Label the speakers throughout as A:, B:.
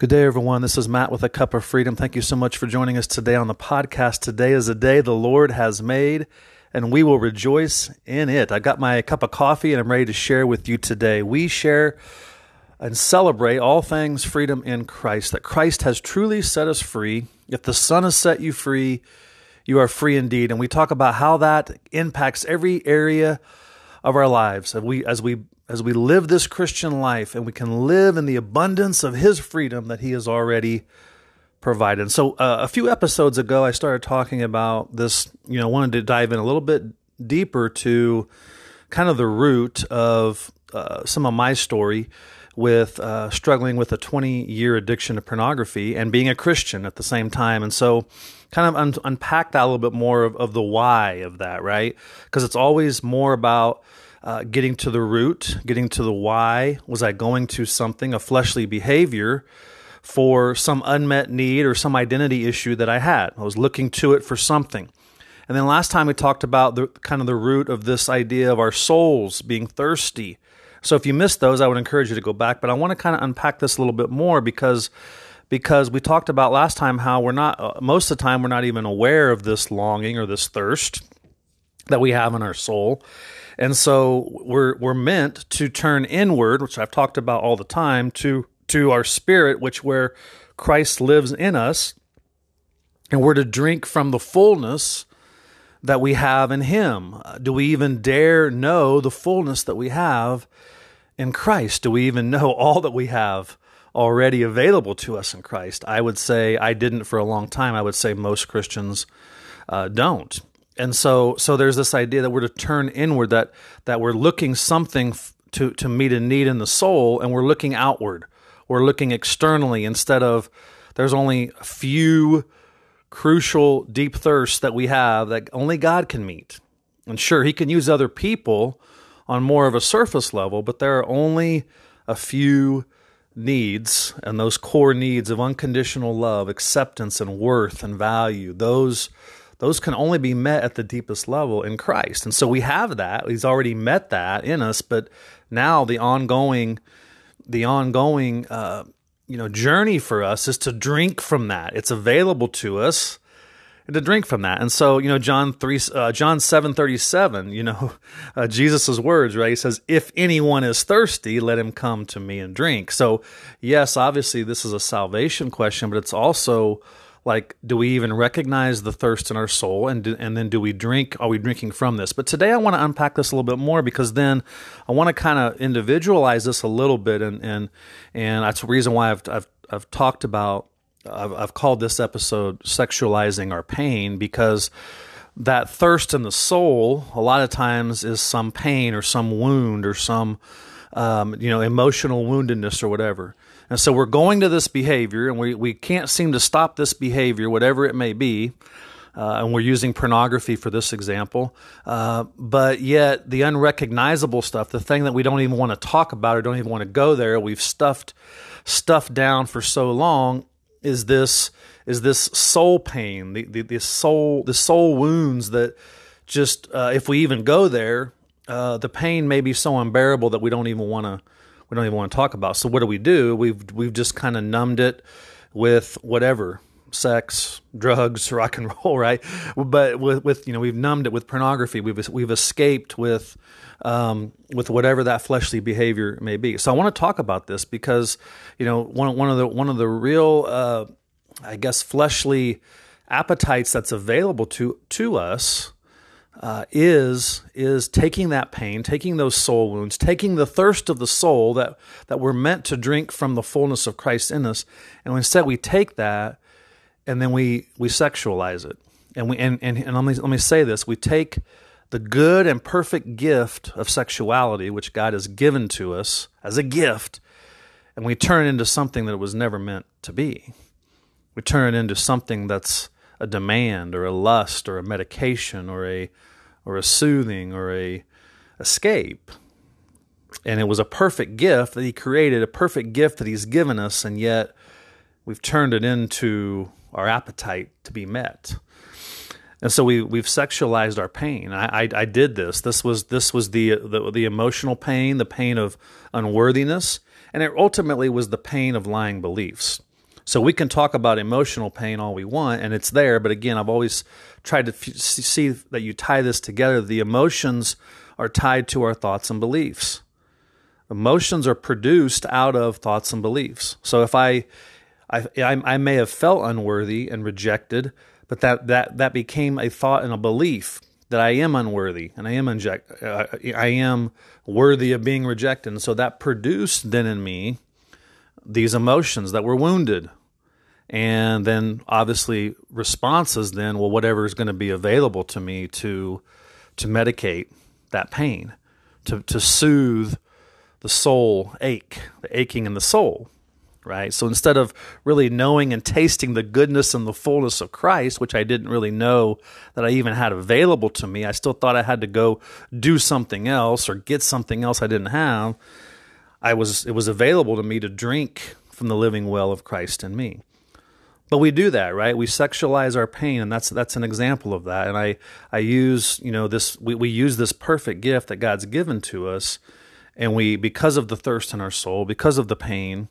A: Good day, everyone. This is Matt with a Cup of Freedom. Thank you so much for joining us today on the podcast. Today is a day the Lord has made, and we will rejoice in it. I got my cup of coffee and I'm ready to share with you today. We share and celebrate all things freedom in Christ, that Christ has truly set us free. If the Son has set you free, you are free indeed. And we talk about how that impacts every area of our lives as we as we as we live this Christian life and we can live in the abundance of his freedom that he has already provided. So uh, a few episodes ago I started talking about this, you know, wanted to dive in a little bit deeper to kind of the root of uh, some of my story with uh, struggling with a 20 year addiction to pornography and being a Christian at the same time. And so, kind of un- unpack that a little bit more of, of the why of that, right? Because it's always more about uh, getting to the root, getting to the why. Was I going to something, a fleshly behavior, for some unmet need or some identity issue that I had? I was looking to it for something. And then last time we talked about the kind of the root of this idea of our souls being thirsty. So if you missed those, I would encourage you to go back. But I want to kind of unpack this a little bit more because because we talked about last time how we're not uh, most of the time we're not even aware of this longing or this thirst that we have in our soul. And so we're we're meant to turn inward, which I've talked about all the time, to to our spirit, which where Christ lives in us, and we're to drink from the fullness that we have in him. Do we even dare know the fullness that we have in Christ? Do we even know all that we have already available to us in Christ? I would say I didn't for a long time. I would say most Christians uh, don't and so so there's this idea that we're to turn inward that that we're looking something f- to to meet a need in the soul and we're looking outward. We're looking externally instead of there's only a few crucial deep thirsts that we have that only God can meet. And sure he can use other people on more of a surface level but there are only a few needs and those core needs of unconditional love acceptance and worth and value those those can only be met at the deepest level in Christ. And so we have that. He's already met that in us, but now the ongoing the ongoing uh, you know journey for us is to drink from that. It's available to us to drink from that. And so, you know, John 3 uh, John 7:37, you know, uh, Jesus' words, right? He says, "If anyone is thirsty, let him come to me and drink." So, yes, obviously this is a salvation question, but it's also like do we even recognize the thirst in our soul? And do, and then do we drink are we drinking from this? But today i want to unpack this a little bit more because then i want to kind of individualize this a little bit and and and that's the reason why i've i've, I've talked about I've, I've called this episode sexualizing our pain because that thirst in the soul a lot of times is some pain or some wound or some um, you know emotional woundedness or whatever and so we're going to this behavior, and we, we can't seem to stop this behavior, whatever it may be. Uh, and we're using pornography for this example. Uh, but yet, the unrecognizable stuff, the thing that we don't even want to talk about or don't even want to go there, we've stuffed stuffed down for so long, is this is this soul pain, the the, the soul the soul wounds that just uh, if we even go there, uh, the pain may be so unbearable that we don't even want to we don't even want to talk about. So what do we do? We've we've just kind of numbed it with whatever sex, drugs, rock and roll, right? But with, with you know we've numbed it with pornography. We've we've escaped with um, with whatever that fleshly behavior may be. So I want to talk about this because you know one one of the one of the real uh, I guess fleshly appetites that's available to to us uh, is is taking that pain, taking those soul wounds, taking the thirst of the soul that that we're meant to drink from the fullness of Christ in us, and instead we take that and then we we sexualize it, and we and and, and let me let me say this: we take the good and perfect gift of sexuality, which God has given to us as a gift, and we turn it into something that it was never meant to be. We turn it into something that's a demand or a lust or a medication or a or a soothing or a escape. And it was a perfect gift that he created, a perfect gift that he's given us, and yet we've turned it into our appetite to be met. And so we we've sexualized our pain. I, I, I did this. This was this was the, the the emotional pain, the pain of unworthiness, and it ultimately was the pain of lying beliefs. So we can talk about emotional pain all we want, and it's there. But again, I've always tried to f- see that you tie this together. The emotions are tied to our thoughts and beliefs. Emotions are produced out of thoughts and beliefs. So if I, I, I may have felt unworthy and rejected, but that that that became a thought and a belief that I am unworthy and I am inject, uh, I am worthy of being rejected. And so that produced then in me these emotions that were wounded. And then obviously responses then, well, whatever is going to be available to me to to medicate that pain, to, to soothe the soul ache, the aching in the soul right? So instead of really knowing and tasting the goodness and the fullness of Christ, which I didn't really know that I even had available to me, I still thought I had to go do something else or get something else I didn't have. I was it was available to me to drink from the living well of Christ in me. But we do that, right? We sexualize our pain, and that's that's an example of that. And I I use you know this we, we use this perfect gift that God's given to us, and we because of the thirst in our soul, because of the pain,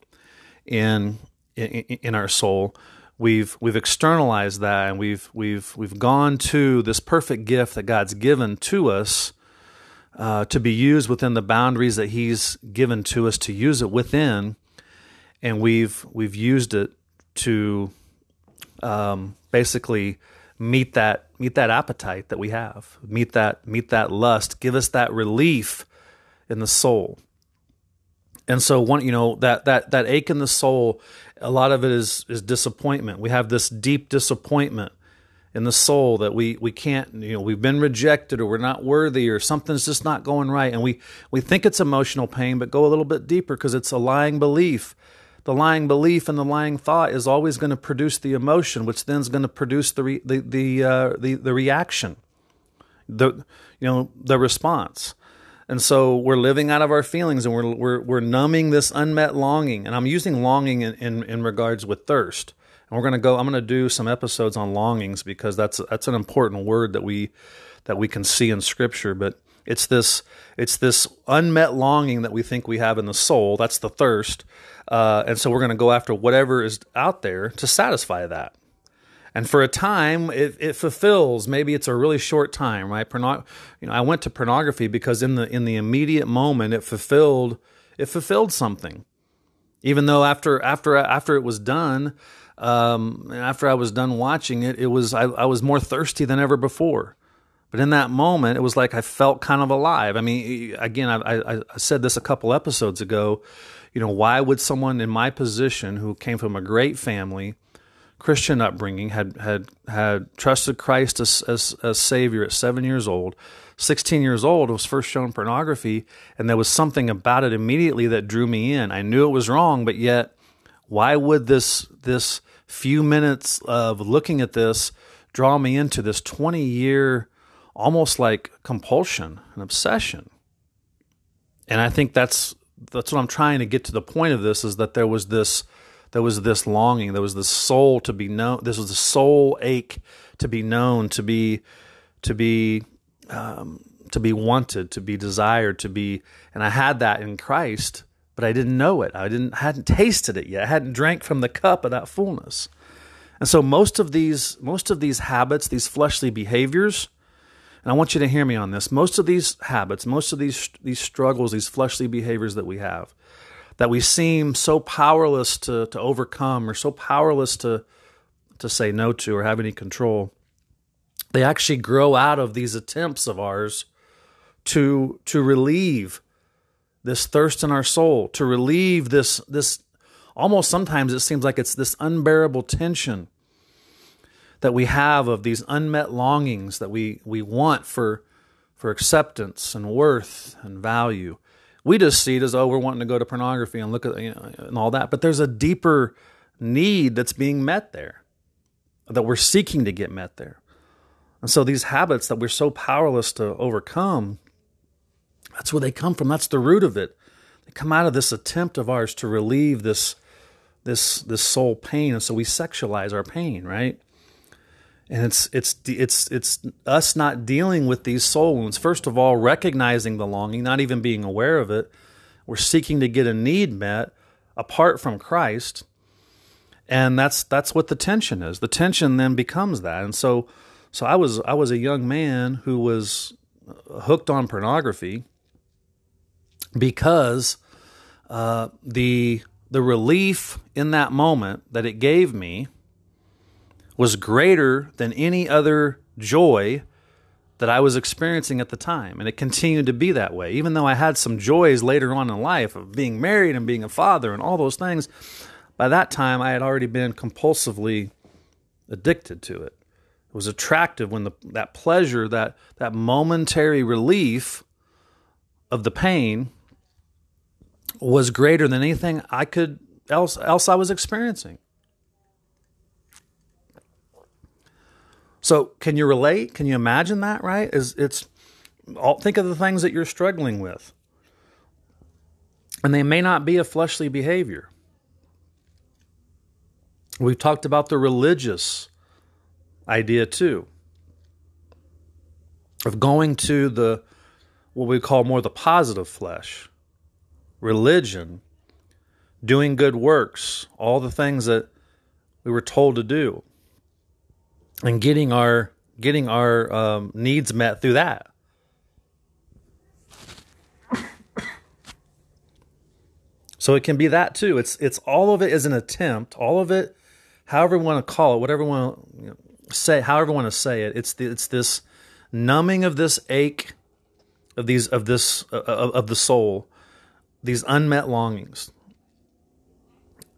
A: in in, in our soul, we've we've externalized that and we've we've we've gone to this perfect gift that God's given to us uh, to be used within the boundaries that He's given to us to use it within, and we've we've used it to um, basically meet that meet that appetite that we have, meet that meet that lust, give us that relief in the soul. And so one, you know, that that that ache in the soul, a lot of it is is disappointment. We have this deep disappointment in the soul that we we can't, you know, we've been rejected or we're not worthy or something's just not going right, and we we think it's emotional pain, but go a little bit deeper because it's a lying belief. The lying belief and the lying thought is always going to produce the emotion, which then is going to produce the re, the the, uh, the the reaction, the you know the response. And so we're living out of our feelings and we're, we're, we're numbing this unmet longing. And I'm using longing in, in, in regards with thirst. And we're going to go, I'm going to do some episodes on longings because that's, that's an important word that we, that we can see in scripture. But it's this, it's this unmet longing that we think we have in the soul. That's the thirst. Uh, and so we're going to go after whatever is out there to satisfy that. And for a time it, it fulfills maybe it's a really short time right? Porno- you know i went to pornography because in the in the immediate moment it fulfilled it fulfilled something. Even though after after after it was done um, after i was done watching it it was I, I was more thirsty than ever before. But in that moment it was like i felt kind of alive. I mean again i, I, I said this a couple episodes ago you know why would someone in my position who came from a great family Christian upbringing, had had had trusted Christ as, as, as Savior at seven years old. 16 years old was first shown pornography, and there was something about it immediately that drew me in. I knew it was wrong, but yet, why would this this few minutes of looking at this draw me into this 20 year, almost like compulsion, an obsession? And I think that's that's what I'm trying to get to the point of this is that there was this there was this longing, there was this soul to be known. This was the soul ache to be known, to be, to be, um, to be wanted, to be desired, to be. And I had that in Christ, but I didn't know it. I didn't hadn't tasted it yet. I hadn't drank from the cup of that fullness. And so most of these, most of these habits, these fleshly behaviors, and I want you to hear me on this. Most of these habits, most of these these struggles, these fleshly behaviors that we have, that we seem so powerless to, to overcome or so powerless to, to say no to or have any control, they actually grow out of these attempts of ours to, to relieve this thirst in our soul, to relieve this, this almost sometimes it seems like it's this unbearable tension that we have of these unmet longings that we, we want for, for acceptance and worth and value. We just see it as oh we're wanting to go to pornography and look at you know and all that. But there's a deeper need that's being met there that we're seeking to get met there. And so these habits that we're so powerless to overcome that's where they come from. That's the root of it. They come out of this attempt of ours to relieve this this this soul pain. And so we sexualize our pain right and it's it's it's it's us not dealing with these soul wounds. First of all recognizing the longing not even being aware of it. We're seeking to get a need met apart from christ. And that's that's what the tension is. The tension then becomes that, and so so I was I was a young man who was hooked on pornography because uh, the the relief in that moment that it gave me was greater than any other joy that I was experiencing at the time. And it continued to be that way. Even though I had some joys later on in life of being married and being a father and all those things, by that time I had already been compulsively addicted to it. It was attractive when the, that pleasure, that, that momentary relief of the pain was greater than anything I could else else I was experiencing. So, can you relate? Can you imagine that? Right? Is it's all, think of the things that you're struggling with, and they may not be a fleshly behavior. We've talked about the religious idea too of going to the what we call more the positive flesh, religion, doing good works, all the things that we were told to do and getting our getting our um, needs met through that. So it can be that too. It's it's all of it is an attempt. All of it, however we want to call it, whatever we want to say, however we want to say it. It's the, it's this numbing of this ache of these of this uh, of, of the soul, these unmet longings,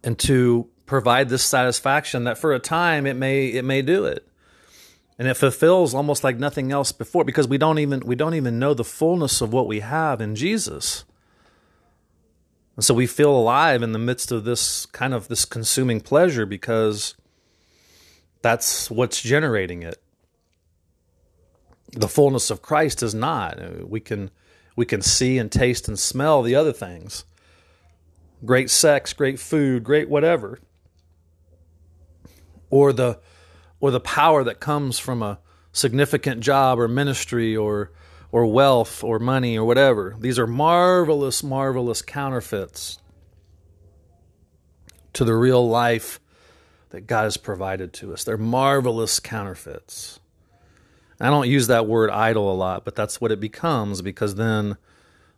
A: and to provide this satisfaction that for a time it may it may do it and it fulfills almost like nothing else before because we don't even we don't even know the fullness of what we have in Jesus. And so we feel alive in the midst of this kind of this consuming pleasure because that's what's generating it. The fullness of Christ is not. We can we can see and taste and smell the other things. Great sex, great food, great whatever. Or the or the power that comes from a significant job or ministry or or wealth or money or whatever. These are marvelous, marvelous counterfeits to the real life that God has provided to us. They're marvelous counterfeits. I don't use that word idol a lot, but that's what it becomes because then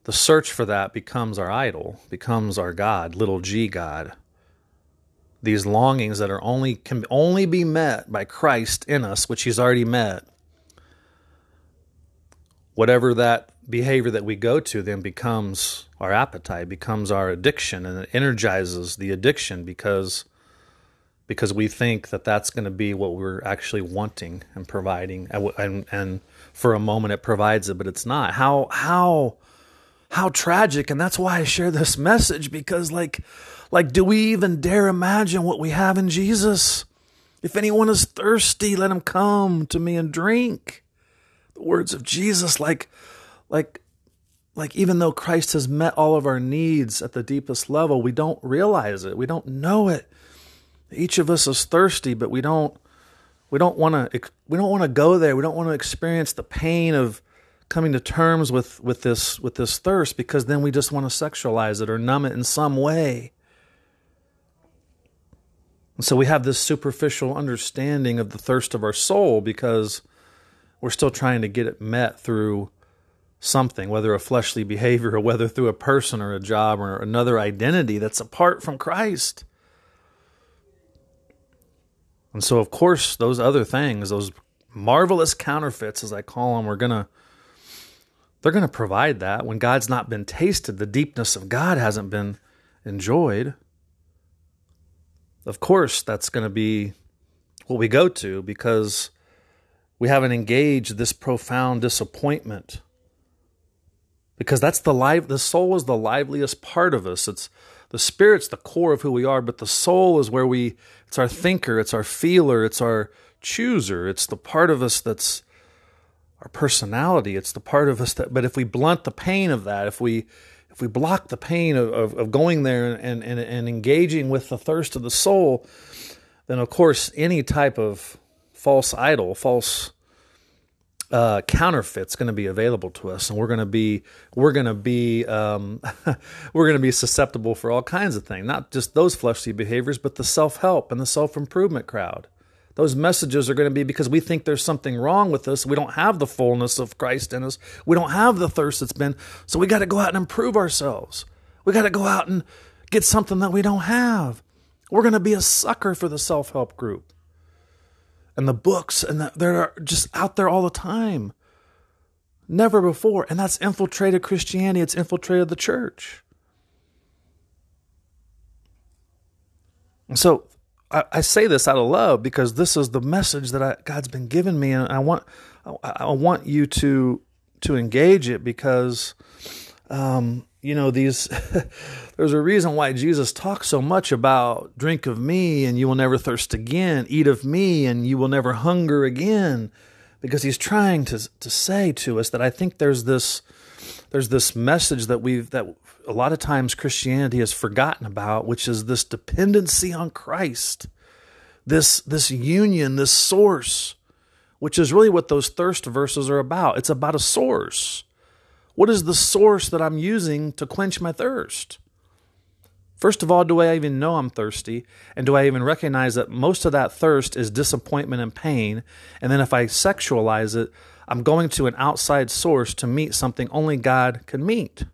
A: the search for that becomes our idol, becomes our God, little g God these longings that are only can only be met by Christ in us, which He's already met. Whatever that behavior that we go to then becomes our appetite, becomes our addiction, and it energizes the addiction because because we think that that's going to be what we're actually wanting and providing, and, and, and for a moment it provides it, but it's not. How how how tragic, and that's why I share this message because like like, do we even dare imagine what we have in Jesus? If anyone is thirsty, let him come to me and drink. The words of Jesus, like, like, like even though Christ has met all of our needs at the deepest level, we don't realize it. We don't know it. Each of us is thirsty, but we don't we don't want to we don't want to go there. We don't want to experience the pain of coming to terms with with this with this thirst because then we just want to sexualize it or numb it in some way. And so we have this superficial understanding of the thirst of our soul because we're still trying to get it met through something, whether a fleshly behavior or whether through a person or a job or another identity that's apart from Christ. And so, of course, those other things, those marvelous counterfeits, as I call them, are going to. They're going to provide that when God's not been tasted, the deepness of God hasn't been enjoyed of course, that's going to be what we go to because we haven't engaged this profound disappointment. Because that's the life, the soul is the liveliest part of us. It's the spirit's the core of who we are, but the soul is where we, it's our thinker, it's our feeler, it's our chooser, it's the part of us that's our personality, it's the part of us that, but if we blunt the pain of that, if we, if we block the pain of, of, of going there and, and, and engaging with the thirst of the soul, then of course any type of false idol, false uh, counterfeits going to be available to us, and we're going to be we're going to be um, we're going to be susceptible for all kinds of things, not just those fleshly behaviors, but the self help and the self improvement crowd. Those messages are going to be because we think there's something wrong with us. We don't have the fullness of Christ in us. We don't have the thirst that's been. So we got to go out and improve ourselves. We got to go out and get something that we don't have. We're going to be a sucker for the self help group and the books, and the, they're just out there all the time. Never before. And that's infiltrated Christianity, it's infiltrated the church. So I, I say this out of love because this is the message that I, God's been giving me, and I want I, I want you to to engage it because um, you know these there's a reason why jesus talks so much about drink of me and you will never thirst again eat of me and you will never hunger again because he's trying to to say to us that i think there's this there's this message that we've that a lot of times christianity has forgotten about which is this dependency on christ this this union this source which is really what those thirst verses are about it's about a source what is the source that I'm using to quench my thirst? First of all, do I even know I'm thirsty? And do I even recognize that most of that thirst is disappointment and pain? And then if I sexualize it, I'm going to an outside source to meet something only God can meet.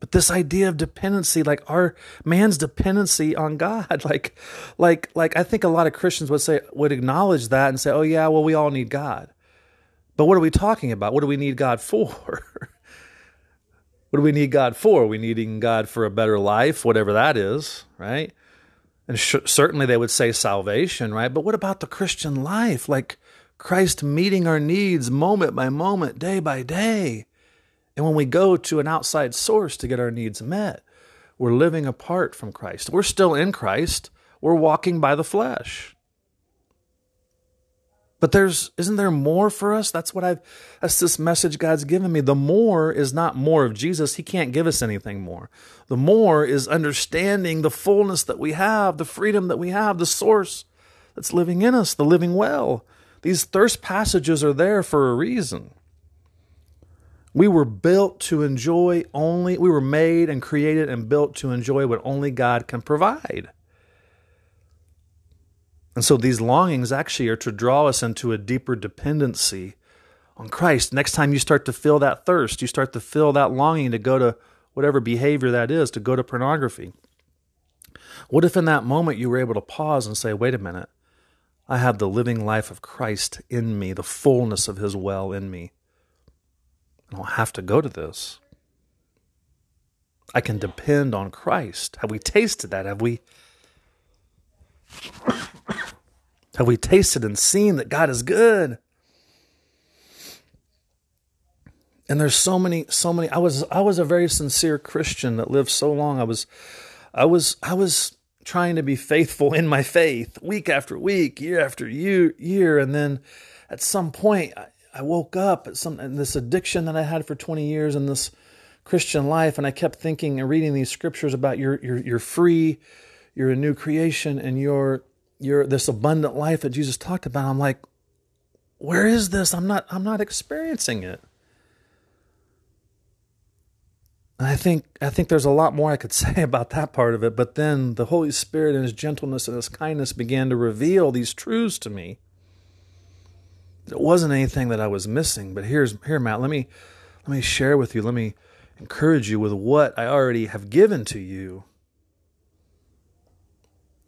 A: But this idea of dependency, like our man's dependency on God, like, like, like I think a lot of Christians would say, would acknowledge that and say, oh yeah, well, we all need God. But what are we talking about? What do we need God for? what do we need God for? We needing God for a better life, whatever that is, right? And sh- certainly they would say salvation, right? But what about the Christian life? Like Christ meeting our needs moment by moment, day by day. And when we go to an outside source to get our needs met, we're living apart from Christ. We're still in Christ, we're walking by the flesh. But there's isn't there more for us? That's what I've that's this message God's given me. The more is not more of Jesus. He can't give us anything more. The more is understanding the fullness that we have, the freedom that we have, the source that's living in us, the living well. These thirst passages are there for a reason. We were built to enjoy only, we were made and created and built to enjoy what only God can provide. And so these longings actually are to draw us into a deeper dependency on Christ. Next time you start to feel that thirst, you start to feel that longing to go to whatever behavior that is, to go to pornography. What if in that moment you were able to pause and say, wait a minute, I have the living life of Christ in me, the fullness of his well in me. I don't have to go to this. I can depend on Christ. Have we tasted that? Have we have we tasted and seen that God is good? And there's so many, so many. I was, I was a very sincere Christian that lived so long. I was, I was, I was trying to be faithful in my faith week after week, year after year, year. And then at some point, I, woke up at some and this addiction that I had for 20 years in this Christian life, and I kept thinking and reading these scriptures about you're you're you're free, you're a new creation, and you're you're this abundant life that Jesus talked about. I'm like, where is this? I'm not I'm not experiencing it. And I think I think there's a lot more I could say about that part of it, but then the Holy Spirit and his gentleness and his kindness began to reveal these truths to me. It wasn't anything that I was missing, but here's here Matt, let me let me share with you, let me encourage you with what I already have given to you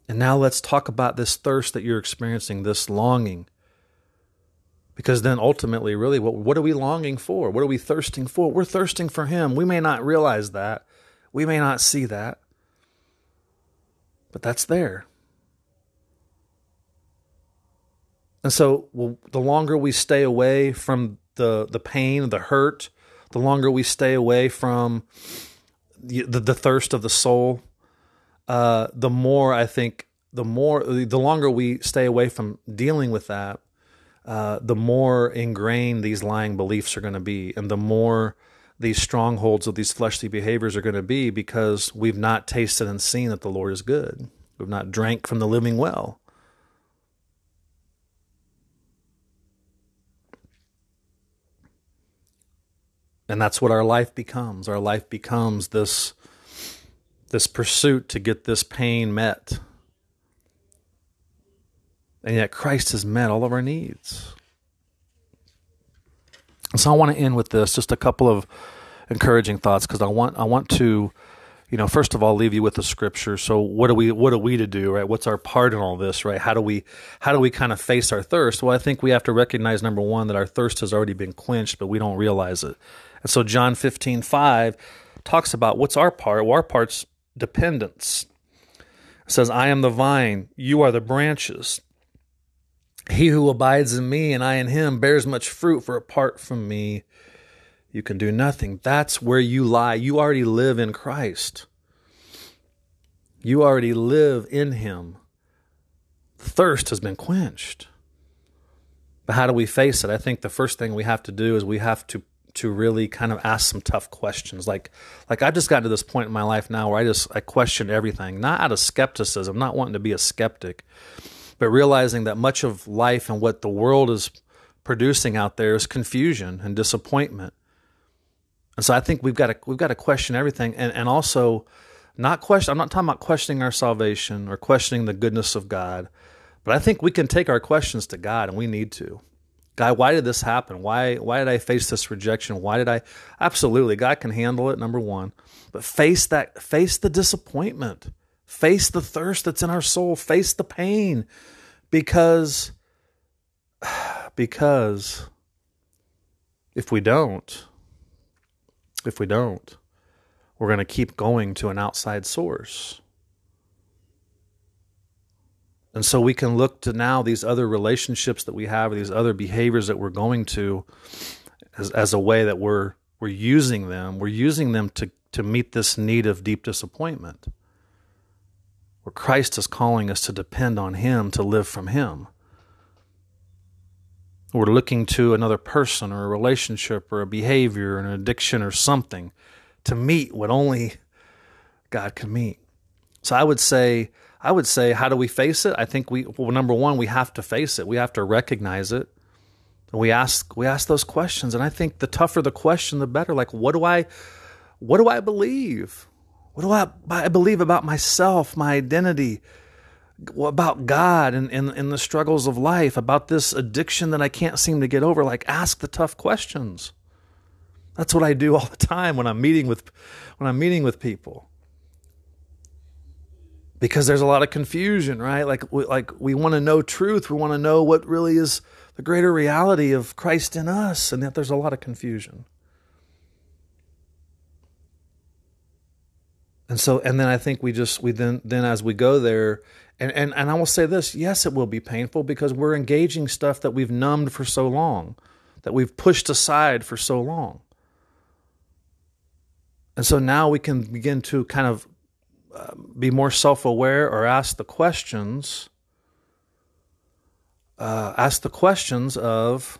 A: and now let's talk about this thirst that you're experiencing, this longing. Because then ultimately, really, what, what are we longing for? What are we thirsting for? We're thirsting for Him. We may not realize that. We may not see that. But that's there. And so well, the longer we stay away from the, the pain, the hurt, the longer we stay away from the, the, the thirst of the soul, uh, the more I think the more the longer we stay away from dealing with that, uh, the more ingrained these lying beliefs are going to be, and the more these strongholds of these fleshly behaviors are going to be because we've not tasted and seen that the Lord is good. We've not drank from the living well. And that's what our life becomes. Our life becomes this this pursuit to get this pain met. And yet Christ has met all of our needs. So I want to end with this, just a couple of encouraging thoughts because I want I want to, you know, first of all, leave you with the scripture. So what are we what are we to do, right? What's our part in all this, right? How do we how do we kind of face our thirst? Well, I think we have to recognize number one that our thirst has already been quenched, but we don't realize it. And so John 15, 5 talks about what's our part. Well, our part's dependence. It says, I am the vine, you are the branches. He who abides in me and I in him bears much fruit, for apart from me, you can do nothing. That's where you lie. You already live in Christ. You already live in him. Thirst has been quenched. But how do we face it? I think the first thing we have to do is we have to to really kind of ask some tough questions. Like like I've just gotten to this point in my life now where I just I question everything, not out of skepticism, not wanting to be a skeptic, but realizing that much of life and what the world is producing out there is confusion and disappointment. And so I think we've got to we've got to question everything and, and also not question I'm not talking about questioning our salvation or questioning the goodness of God, but I think we can take our questions to God and we need to. God, why did this happen? Why why did I face this rejection? Why did I absolutely God can handle it, number one. But face that face the disappointment. Face the thirst that's in our soul. Face the pain. Because because if we don't, if we don't, we're going to keep going to an outside source. And so we can look to now these other relationships that we have, these other behaviors that we're going to, as, as a way that we're we're using them. We're using them to to meet this need of deep disappointment. Where Christ is calling us to depend on Him, to live from Him. We're looking to another person or a relationship or a behavior or an addiction or something to meet what only God can meet. So I would say, I would say, how do we face it? I think we, well, number one, we have to face it. We have to recognize it. And we ask, we ask those questions. And I think the tougher the question, the better. Like, what do I, what do I believe? What do I, I believe about myself, my identity, about God and, and, and the struggles of life, about this addiction that I can't seem to get over? Like, ask the tough questions. That's what I do all the time when I'm meeting with, when I'm meeting with people because there's a lot of confusion, right? Like we, like we want to know truth, we want to know what really is the greater reality of Christ in us, and yet there's a lot of confusion. And so, and then I think we just we then then as we go there, and and and I will say this: yes, it will be painful because we're engaging stuff that we've numbed for so long, that we've pushed aside for so long. And so now we can begin to kind of be more self aware or ask the questions. Uh, ask the questions of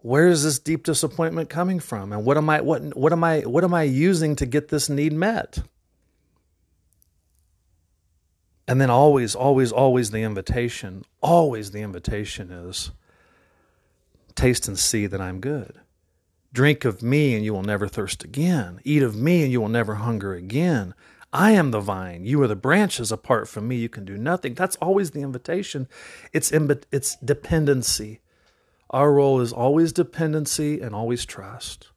A: where is this deep disappointment coming from, and what am I what what am I what am I using to get this need met? And then always, always, always the invitation, always the invitation is taste and see that I'm good. Drink of me and you will never thirst again. Eat of me and you will never hunger again. I am the vine. You are the branches. Apart from me, you can do nothing. That's always the invitation. It's, it's dependency. Our role is always dependency and always trust.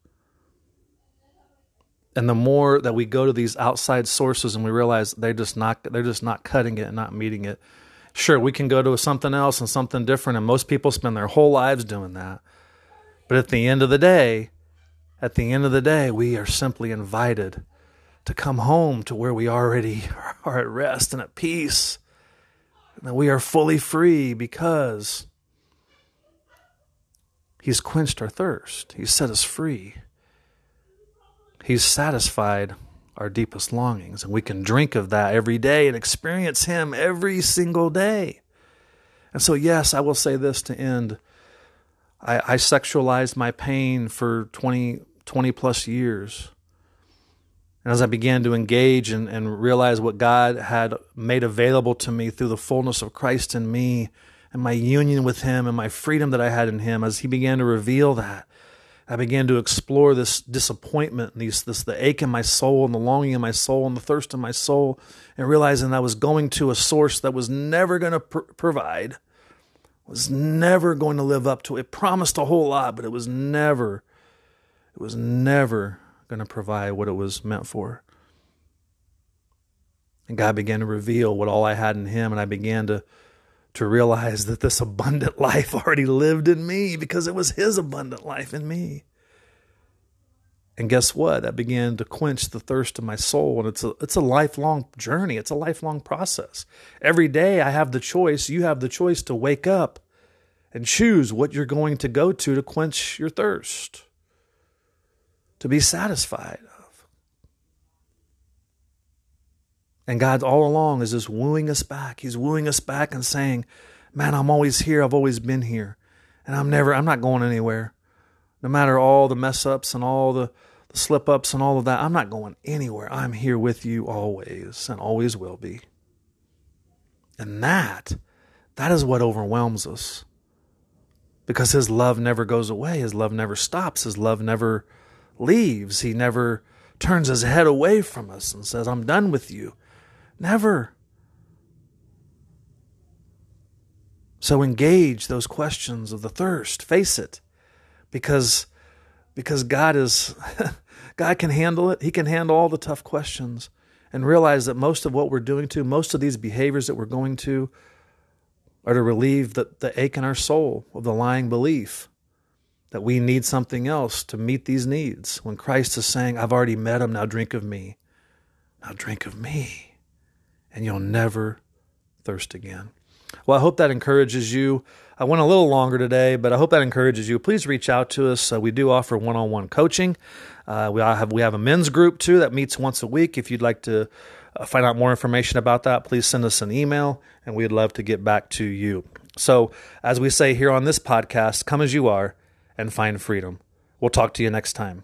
A: And the more that we go to these outside sources and we realize they're just not they're just not cutting it and not meeting it. Sure, we can go to something else and something different, and most people spend their whole lives doing that. But at the end of the day, at the end of the day, we are simply invited to come home to where we already are at rest and at peace. And that we are fully free because He's quenched our thirst. He's set us free. He's satisfied our deepest longings. And we can drink of that every day and experience Him every single day. And so, yes, I will say this to end. I, I sexualized my pain for 20, 20 plus years. And as I began to engage and, and realize what God had made available to me through the fullness of Christ in me and my union with Him and my freedom that I had in Him, as He began to reveal that, I began to explore this disappointment and these, this the ache in my soul and the longing in my soul and the thirst in my soul, and realizing I was going to a source that was never going to pr- provide, was never going to live up to it. it. Promised a whole lot, but it was never, it was never going to provide what it was meant for. And God began to reveal what all I had in Him, and I began to to realize that this abundant life already lived in me because it was His abundant life in me. And guess what? That began to quench the thirst of my soul. And it's a, it's a lifelong journey, it's a lifelong process. Every day I have the choice, you have the choice to wake up and choose what you're going to go to to quench your thirst, to be satisfied of. And God all along is just wooing us back. He's wooing us back and saying, Man, I'm always here. I've always been here. And I'm never, I'm not going anywhere. No matter all the mess ups and all the, the slip ups and all of that, I'm not going anywhere. I'm here with you always and always will be. And that, that is what overwhelms us. Because his love never goes away. His love never stops. His love never leaves. He never turns his head away from us and says, I'm done with you. Never. So engage those questions of the thirst. Face it. Because because God is God can handle it. He can handle all the tough questions and realize that most of what we're doing to, most of these behaviors that we're going to are to relieve the, the ache in our soul of the lying belief that we need something else to meet these needs. When Christ is saying, I've already met them, now drink of me. Now drink of me and you'll never thirst again. Well, I hope that encourages you. I went a little longer today, but I hope that encourages you. Please reach out to us. Uh, we do offer one-on-one coaching. Uh, we have we have a men's group too that meets once a week. If you'd like to uh, find out more information about that, please send us an email, and we'd love to get back to you. So, as we say here on this podcast, come as you are and find freedom. We'll talk to you next time.